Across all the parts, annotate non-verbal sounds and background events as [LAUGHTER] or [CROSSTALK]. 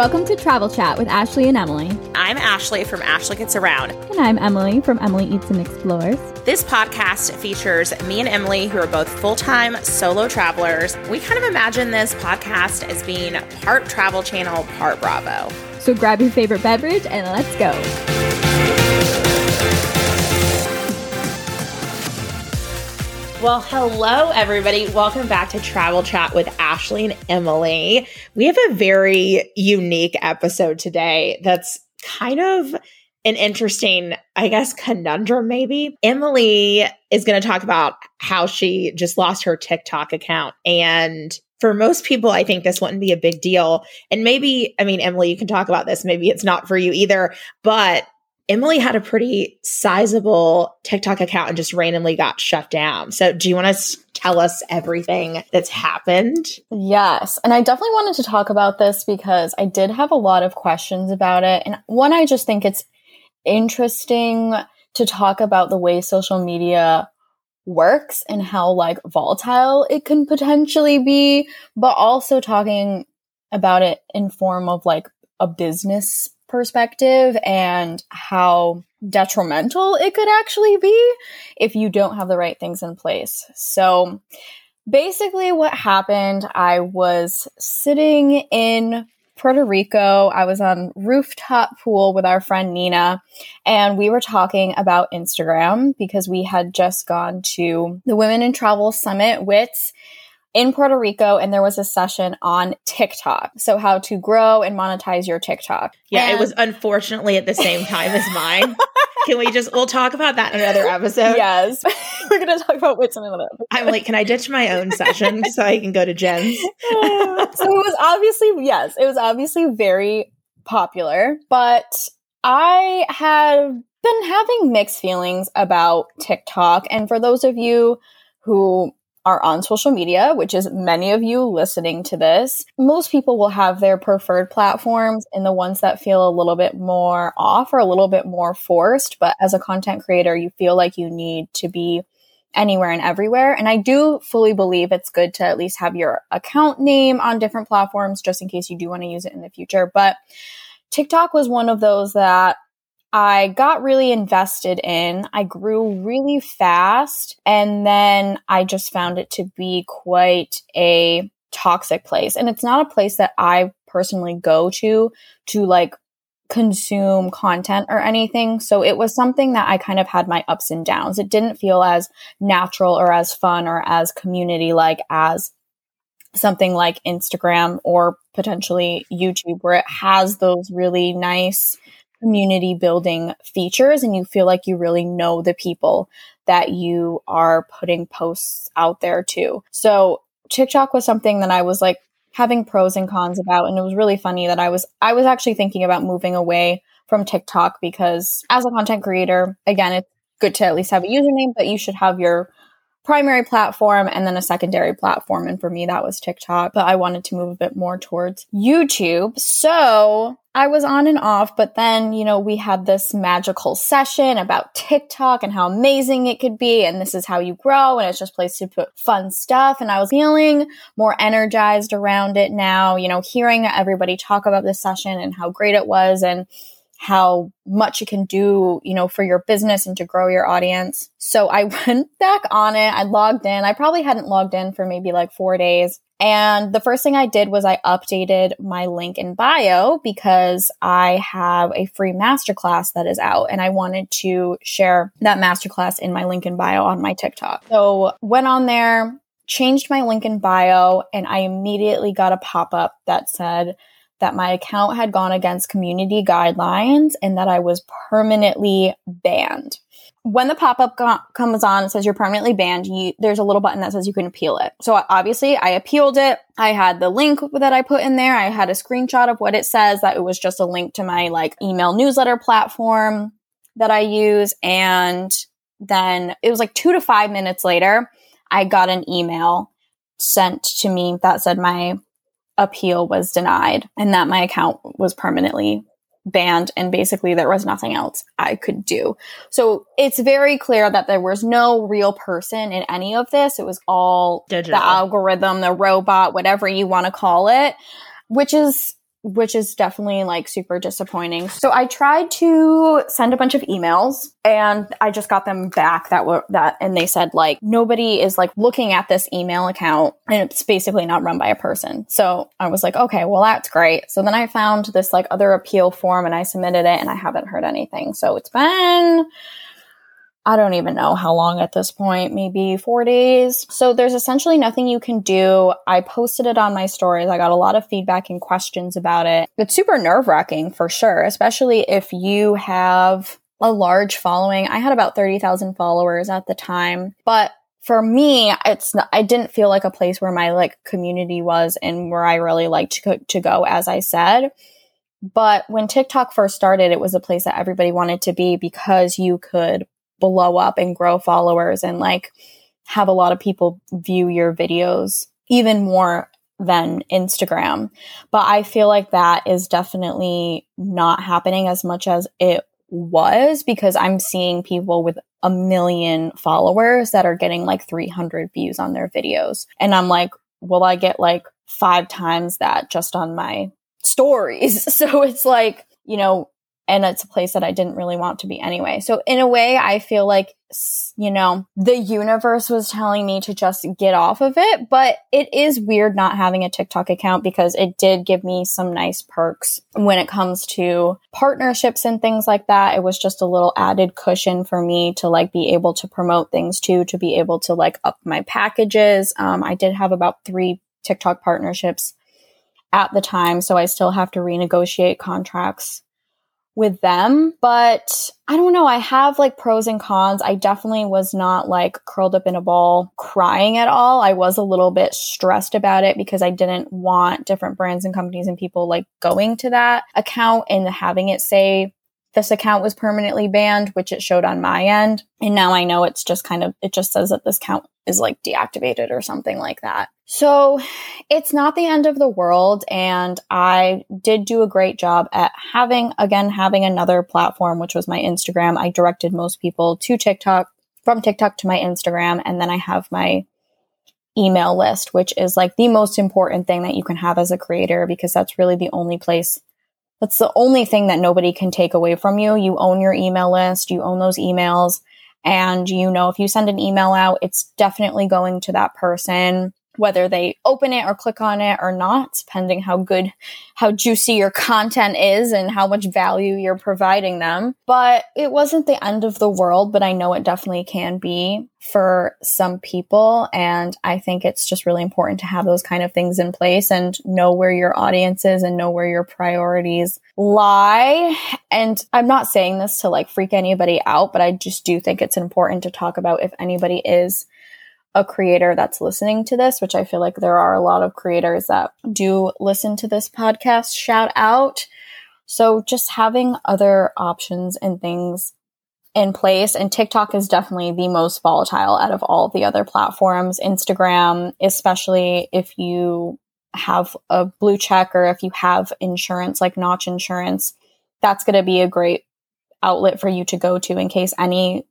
Welcome to Travel Chat with Ashley and Emily. I'm Ashley from Ashley Gets Around. And I'm Emily from Emily Eats and Explores. This podcast features me and Emily, who are both full time solo travelers. We kind of imagine this podcast as being part Travel Channel, part Bravo. So grab your favorite beverage and let's go. Well, hello, everybody. Welcome back to Travel Chat with Ashley and Emily. We have a very unique episode today that's kind of an interesting, I guess, conundrum, maybe. Emily is going to talk about how she just lost her TikTok account. And for most people, I think this wouldn't be a big deal. And maybe, I mean, Emily, you can talk about this. Maybe it's not for you either, but Emily had a pretty sizable TikTok account and just randomly got shut down. So, do you want to tell us everything that's happened? Yes. And I definitely wanted to talk about this because I did have a lot of questions about it. And one, I just think it's interesting to talk about the way social media works and how like volatile it can potentially be, but also talking about it in form of like a business perspective and how detrimental it could actually be if you don't have the right things in place. So basically what happened, I was sitting in Puerto Rico. I was on rooftop pool with our friend Nina and we were talking about Instagram because we had just gone to the Women in Travel Summit WITS in Puerto Rico and there was a session on TikTok. So how to grow and monetize your TikTok. Yeah, and- it was unfortunately at the same time as mine. [LAUGHS] Can we just we'll talk about that in another episode? Yes. [LAUGHS] We're gonna talk about wits in another episode. I'm like, can I ditch my own session [LAUGHS] so I can go to Jen's? so it was obviously yes, it was obviously very popular, but I have been having mixed feelings about TikTok. And for those of you who are on social media, which is many of you listening to this, most people will have their preferred platforms and the ones that feel a little bit more off or a little bit more forced. But as a content creator, you feel like you need to be anywhere and everywhere. And I do fully believe it's good to at least have your account name on different platforms just in case you do want to use it in the future. But TikTok was one of those that I got really invested in. I grew really fast. And then I just found it to be quite a toxic place. And it's not a place that I personally go to to like consume content or anything. So it was something that I kind of had my ups and downs. It didn't feel as natural or as fun or as community like as something like Instagram or potentially YouTube, where it has those really nice community building features and you feel like you really know the people that you are putting posts out there to. So TikTok was something that I was like having pros and cons about and it was really funny that I was I was actually thinking about moving away from TikTok because as a content creator, again, it's good to at least have a username, but you should have your primary platform and then a secondary platform. And for me, that was TikTok, but I wanted to move a bit more towards YouTube. So I was on and off, but then, you know, we had this magical session about TikTok and how amazing it could be. And this is how you grow. And it's just place to put fun stuff. And I was feeling more energized around it now, you know, hearing everybody talk about this session and how great it was. And how much it can do, you know, for your business and to grow your audience. So I [LAUGHS] went back on it. I logged in. I probably hadn't logged in for maybe like four days. And the first thing I did was I updated my link in bio because I have a free masterclass that is out and I wanted to share that masterclass in my link in bio on my TikTok. So went on there, changed my link in bio, and I immediately got a pop up that said, that my account had gone against community guidelines and that I was permanently banned. When the pop up go- comes on, it says you're permanently banned. You, there's a little button that says you can appeal it. So obviously, I appealed it. I had the link that I put in there. I had a screenshot of what it says that it was just a link to my like email newsletter platform that I use. And then it was like two to five minutes later, I got an email sent to me that said my appeal was denied and that my account was permanently banned and basically there was nothing else I could do. So it's very clear that there was no real person in any of this. It was all Digital. the algorithm, the robot, whatever you want to call it, which is which is definitely like super disappointing. So I tried to send a bunch of emails and I just got them back that were that and they said like nobody is like looking at this email account and it's basically not run by a person. So I was like, okay, well that's great. So then I found this like other appeal form and I submitted it and I haven't heard anything. So it's been I don't even know how long at this point, maybe four days. So there's essentially nothing you can do. I posted it on my stories. I got a lot of feedback and questions about it. It's super nerve wracking for sure, especially if you have a large following. I had about 30,000 followers at the time, but for me, it's not, I didn't feel like a place where my like community was and where I really liked to, to go, as I said. But when TikTok first started, it was a place that everybody wanted to be because you could blow up and grow followers and like have a lot of people view your videos even more than Instagram. But I feel like that is definitely not happening as much as it was because I'm seeing people with a million followers that are getting like 300 views on their videos. And I'm like, will I get like five times that just on my stories? [LAUGHS] So it's like, you know, and it's a place that I didn't really want to be anyway. So in a way, I feel like, you know, the universe was telling me to just get off of it, but it is weird not having a TikTok account because it did give me some nice perks when it comes to partnerships and things like that. It was just a little added cushion for me to like be able to promote things too, to be able to like up my packages. Um, I did have about three TikTok partnerships at the time, so I still have to renegotiate contracts with them. But I don't know. I have like pros and cons. I definitely was not like curled up in a ball crying at all. I was a little bit stressed about it because I didn't want different brands and companies and people like going to that account and having it say this account was permanently banned, which it showed on my end. And now I know it's just kind of, it just says that this account is like deactivated or something like that. So it's not the end of the world. And I did do a great job at having, again, having another platform, which was my Instagram. I directed most people to TikTok, from TikTok to my Instagram. And then I have my email list, which is like the most important thing that you can have as a creator because that's really the only place. That's the only thing that nobody can take away from you. You own your email list, you own those emails. And you know, if you send an email out, it's definitely going to that person whether they open it or click on it or not, depending how good, how juicy your content is and how much value you're providing them. But it wasn't the end of the world, but I know it definitely can be for some people. And I think it's just really important to have those kind of things in place and know where your audience is and know where your priorities lie. And I'm not saying this to like freak anybody out, but I just do think it's important to talk about if anybody is a creator that's listening to this, which I feel like there are a lot of creators that do listen to this podcast, shout out. So just having other options and things in place and TikTok is definitely the most volatile out of all the other platforms. Instagram, especially if you have a blue check or if you have insurance like Notch Insurance, that's going to be a great outlet for you to go to in case any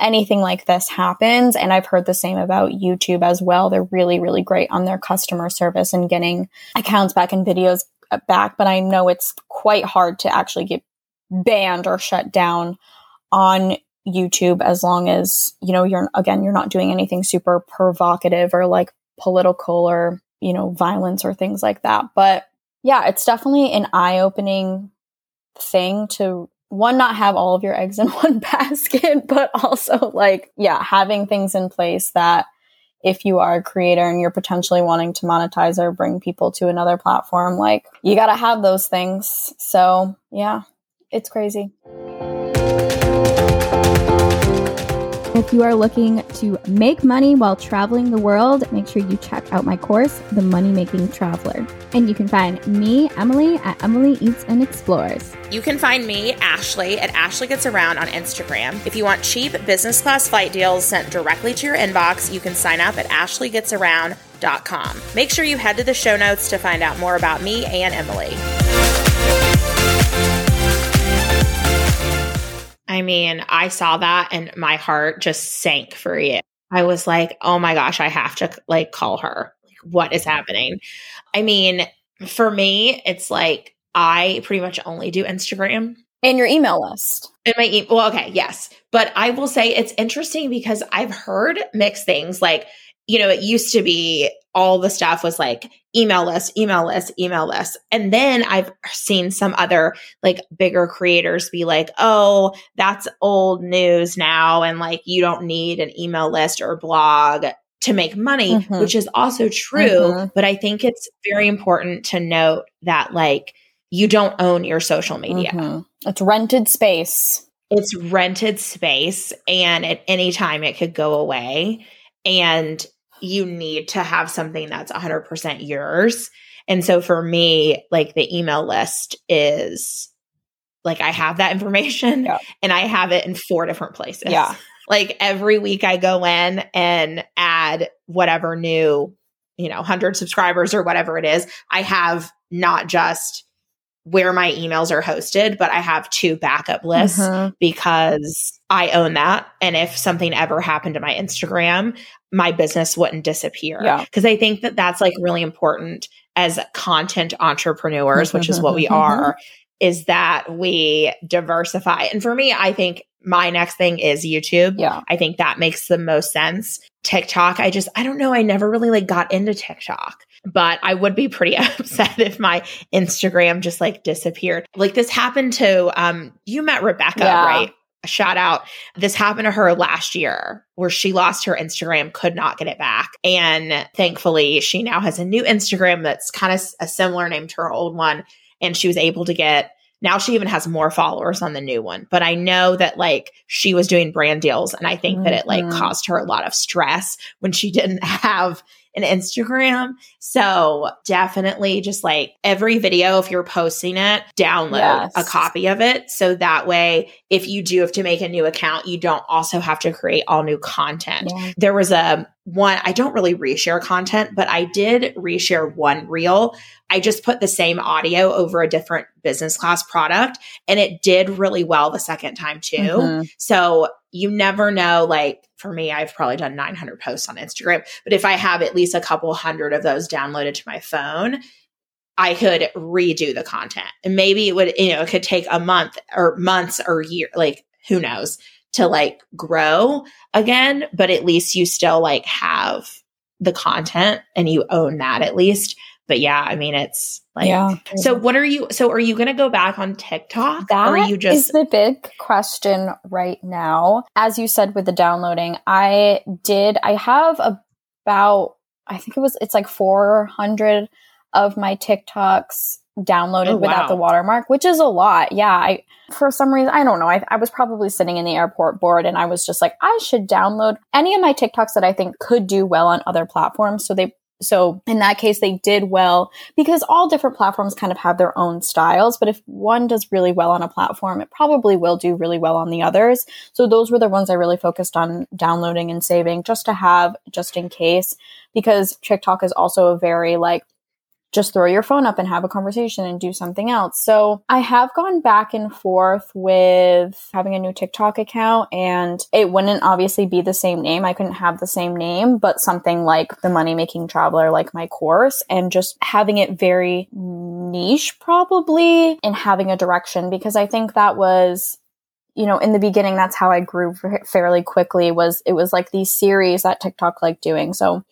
anything like this happens. And I've heard the same about YouTube as well. They're really, really great on their customer service and getting accounts back and videos uh, back. But I know it's quite hard to actually get banned or shut down on YouTube as long as, you know, you're, again, you're not doing anything super provocative or like political or, you know, violence or things like that. But yeah, it's definitely an eye opening thing to one not have all of your eggs in [LAUGHS] one basket but also like yeah having things in place that if you are a creator and you're potentially wanting to monetize or bring people to another platform like you got to have those things. So yeah it's crazy if you are looking to make money while traveling the world, make sure you check out my course, The Money Making Traveler. And you can find me, Emily, at Emily Eats and Explores. You can find me, Ashley, at Ashley Gets Around on Instagram. If you want cheap business class flight deals sent directly to your inbox, you can sign up at ashleygetsaround.com. Make sure you head to the show notes to find out more about me and Emily. I mean, I saw that and my heart just sank for you. I was like, oh my gosh, I have to like call her. Like, what is happening? I mean, for me, it's like I pretty much only do Instagram. And your email list. In my e- well, okay, yes. But I will say it's interesting because I've heard mixed things. Like, you know, it used to be all the stuff was like email list, email list, email list. And then I've seen some other like bigger creators be like, oh, that's old news now. And like, you don't need an email list or blog to make money, mm-hmm. which is also true. Mm-hmm. But I think it's very important to note that like you don't own your social media. Mm-hmm. It's rented space. It's rented space. And at any time it could go away. And you need to have something that's 100% yours. And so for me, like the email list is like I have that [LAUGHS] information yeah. and I have it in four different places. Yeah. Like every week I go in and add whatever new, you know, 100 subscribers or whatever it is. I have not just where my emails are hosted, but I have two backup lists mm-hmm. because I own that. And if something ever happened to my Instagram, my business wouldn't disappear. Yeah. Cause I think that that's like really important as content entrepreneurs, which is what we [LAUGHS] are, is that we diversify. And for me, I think my next thing is YouTube. Yeah. I think that makes the most sense. TikTok, I just, I don't know. I never really like got into TikTok but I would be pretty [LAUGHS] upset if my Instagram just like disappeared. Like this happened to um you met Rebecca, yeah. right? A shout out. This happened to her last year where she lost her Instagram, could not get it back. And thankfully, she now has a new Instagram that's kind of a similar name to her old one and she was able to get now she even has more followers on the new one but i know that like she was doing brand deals and i think mm-hmm. that it like mm-hmm. caused her a lot of stress when she [LAUGHS] didn't have an Instagram. So definitely just like every video, if you're posting it, download yes. a copy of it. So that way, if you do have to make a new account, you don't also have to create all new content. Yeah. There was a one, I don't really reshare content, but I did reshare one reel. I just put the same audio over a different business class product and it did really well the second time too. Mm-hmm. So you never know. Like for me, I've probably done 900 posts on Instagram, but if I have at least a couple hundred of those downloaded to my phone, I could redo the content. And maybe it would, you know, it could take a month or months or year, like who knows, to like grow again, but at least you still like have the content and you own that at least but yeah, I mean, it's like, yeah. so what are you, so are you going to go back on TikTok? That or are you just is the big question right now. As you said with the downloading, I did, I have about, I think it was, it's like 400 of my TikToks downloaded oh, without wow. the watermark, which is a lot. Yeah. I, for some reason, I don't know. I, I was probably sitting in the airport board and I was just like, I should download any of my TikToks that I think could do well on other platforms. So they so in that case, they did well because all different platforms kind of have their own styles. But if one does really well on a platform, it probably will do really well on the others. So those were the ones I really focused on downloading and saving just to have just in case because TikTok is also a very like just throw your phone up and have a conversation and do something else. So I have gone back and forth with having a new TikTok account and it wouldn't obviously be the same name. I couldn't have the same name, but something like the money making traveler, like my course and just having it very niche probably and having a direction because I think that was you know, in the beginning, that's how I grew fairly quickly was it was like these series that TikTok like doing. So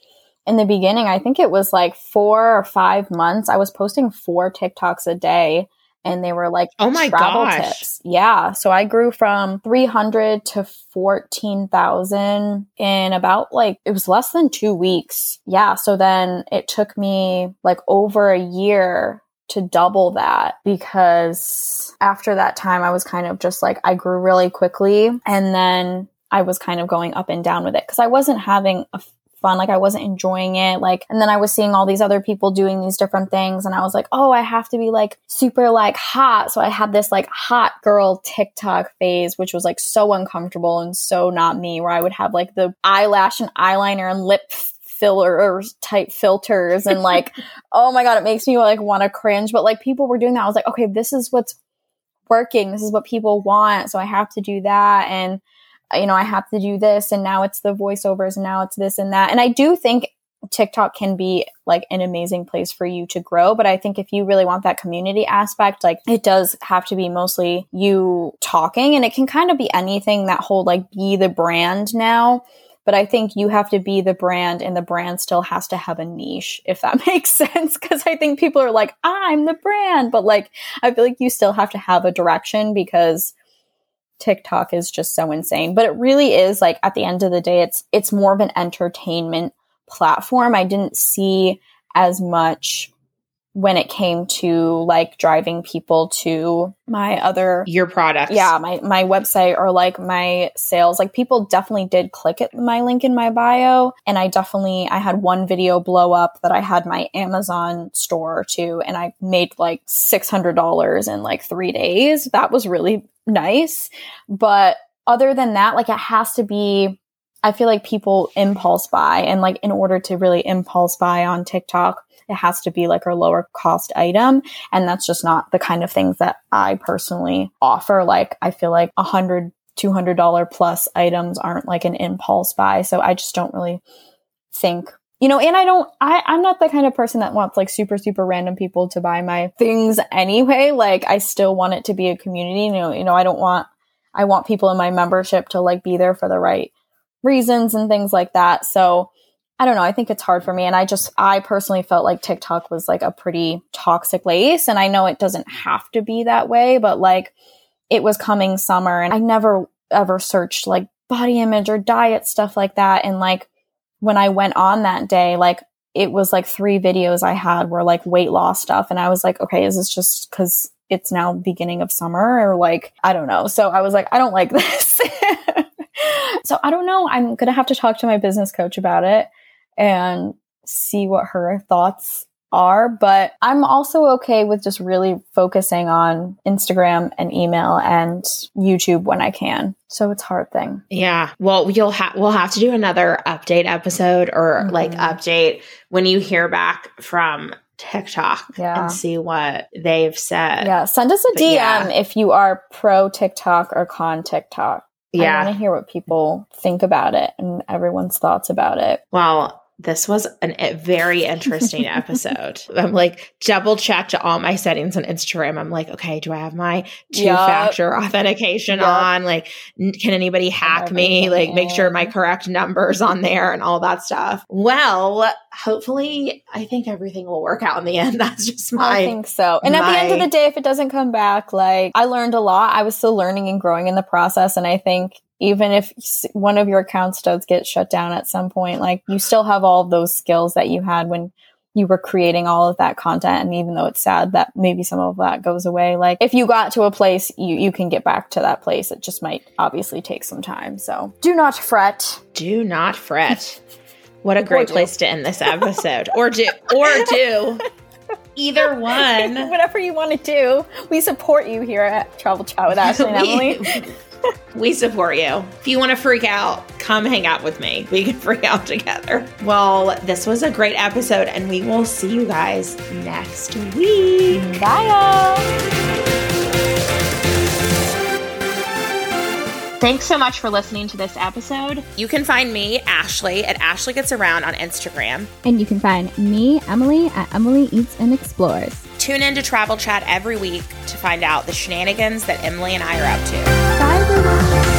in the beginning, I think it was like four or five months. I was posting four TikToks a day and they were like oh my travel gosh. tips. Yeah, so I grew from 300 to 14,000 in about like it was less than 2 weeks. Yeah, so then it took me like over a year to double that because after that time I was kind of just like I grew really quickly and then I was kind of going up and down with it because I wasn't having a fun. Like I wasn't enjoying it. Like, and then I was seeing all these other people doing these different things. And I was like, oh, I have to be like super like hot. So I had this like hot girl TikTok phase, which was like so uncomfortable and so not me, where I would have like the eyelash and eyeliner and lip fillers type filters and like [LAUGHS] oh my god it makes me like want to cringe but like people were doing that i was like okay this is what's working this is what people want so i have to do that and you know, I have to do this and now it's the voiceovers and now it's this and that. And I do think TikTok can be like an amazing place for you to grow. But I think if you really want that community aspect, like it does have to be mostly you talking and it can kind of be anything that whole like be the brand now. But I think you have to be the brand and the brand still has to have a niche, if that [LAUGHS] makes sense. Cause I think people are like, ah, I'm the brand. But like, I feel like you still have to have a direction because TikTok is just so insane. But it really is like at the end of the day, it's it's more of an entertainment platform. I didn't see as much when it came to like driving people to my other your products. Yeah my my website or like my sales. Like people definitely did click at my link in my bio and i definitely i had one video blow up that i had my amazon store to and i made like $600 in like three days. That was really nice. But other than that like it has to be I feel like people impulse buy and like in order to really impulse buy on TikTok, it has to be like a lower cost item. And that's just not the kind of things that I personally offer. Like I feel like a hundred, two hundred dollar plus items aren't like an impulse buy. So I just don't really think you know, and I don't, I, I'm not the kind of person that wants like super, super random people to buy my things anyway. Like I still want it to be a community. You know, you know, I don't want, I want people in my membership to like be there for the right reasons and things like that. So I don't know. I think it's hard for me. And I just, I personally felt like TikTok was like a pretty toxic place. And I know it doesn't have to be that way, but like it was coming summer and I never ever searched like body image or diet stuff like that. And like when I went on that day, like it was like three videos I had were like weight loss stuff. And I was like, okay, is this just because it's now beginning of summer or like, I don't know. So I was like, I don't like [LAUGHS] this. so I don't know. I'm going to have to talk to my business coach about it and see what her thoughts are. But I'm also okay with just really focusing on Instagram and email and YouTube when I can. So it's a hard thing. Yeah. Well, you'll have we'll have to do another update episode or mm-hmm. like update when you hear back from TikTok yeah. and see what they've said. Yeah. Send us a but DM yeah. if you are pro TikTok or con TikTok. Yeah. I want to hear what people think about it and everyone's thoughts about it. Well, this was an, a very interesting [LAUGHS] episode. I'm like double checked all my settings on Instagram. I'm like, okay, do I have my two factor yep. authentication yep. on? Like, n- can anybody hack me? Like, make sure my correct numbers on there and all that stuff. Well, hopefully, I think everything will work out in the end. [LAUGHS] That's just my. I think so. And my, at the end of the day, if it doesn't come back, like I learned a lot. I was still learning and growing in the process, and I think even if one of your accounts does get shut down at some point, like you still have all of those skills that you had when you were creating all of that content. And even though it's sad that maybe some of that goes away, like if you got to a place, you, you can get back to that place. It just might obviously take some time. So do not fret. Do not fret. [LAUGHS] What a great place to end this episode. or do, or do. Either one. [LAUGHS] Whatever you want to do. We support you here at Travel Chat with Ashley and [LAUGHS] Emily we support you. If you want to freak out, come hang out with me. We can freak out together. Well, this was a great episode, and we will see you guys next week. Bye. Thanks so much for listening to this episode. You can find me, Ashley, at Ashley Gets Around on Instagram. And you can find me, Emily, at Emily Eats and Explores. Tune in to Travel Chat every week to find out the shenanigans that Emily and I are up to. Bye, everyone.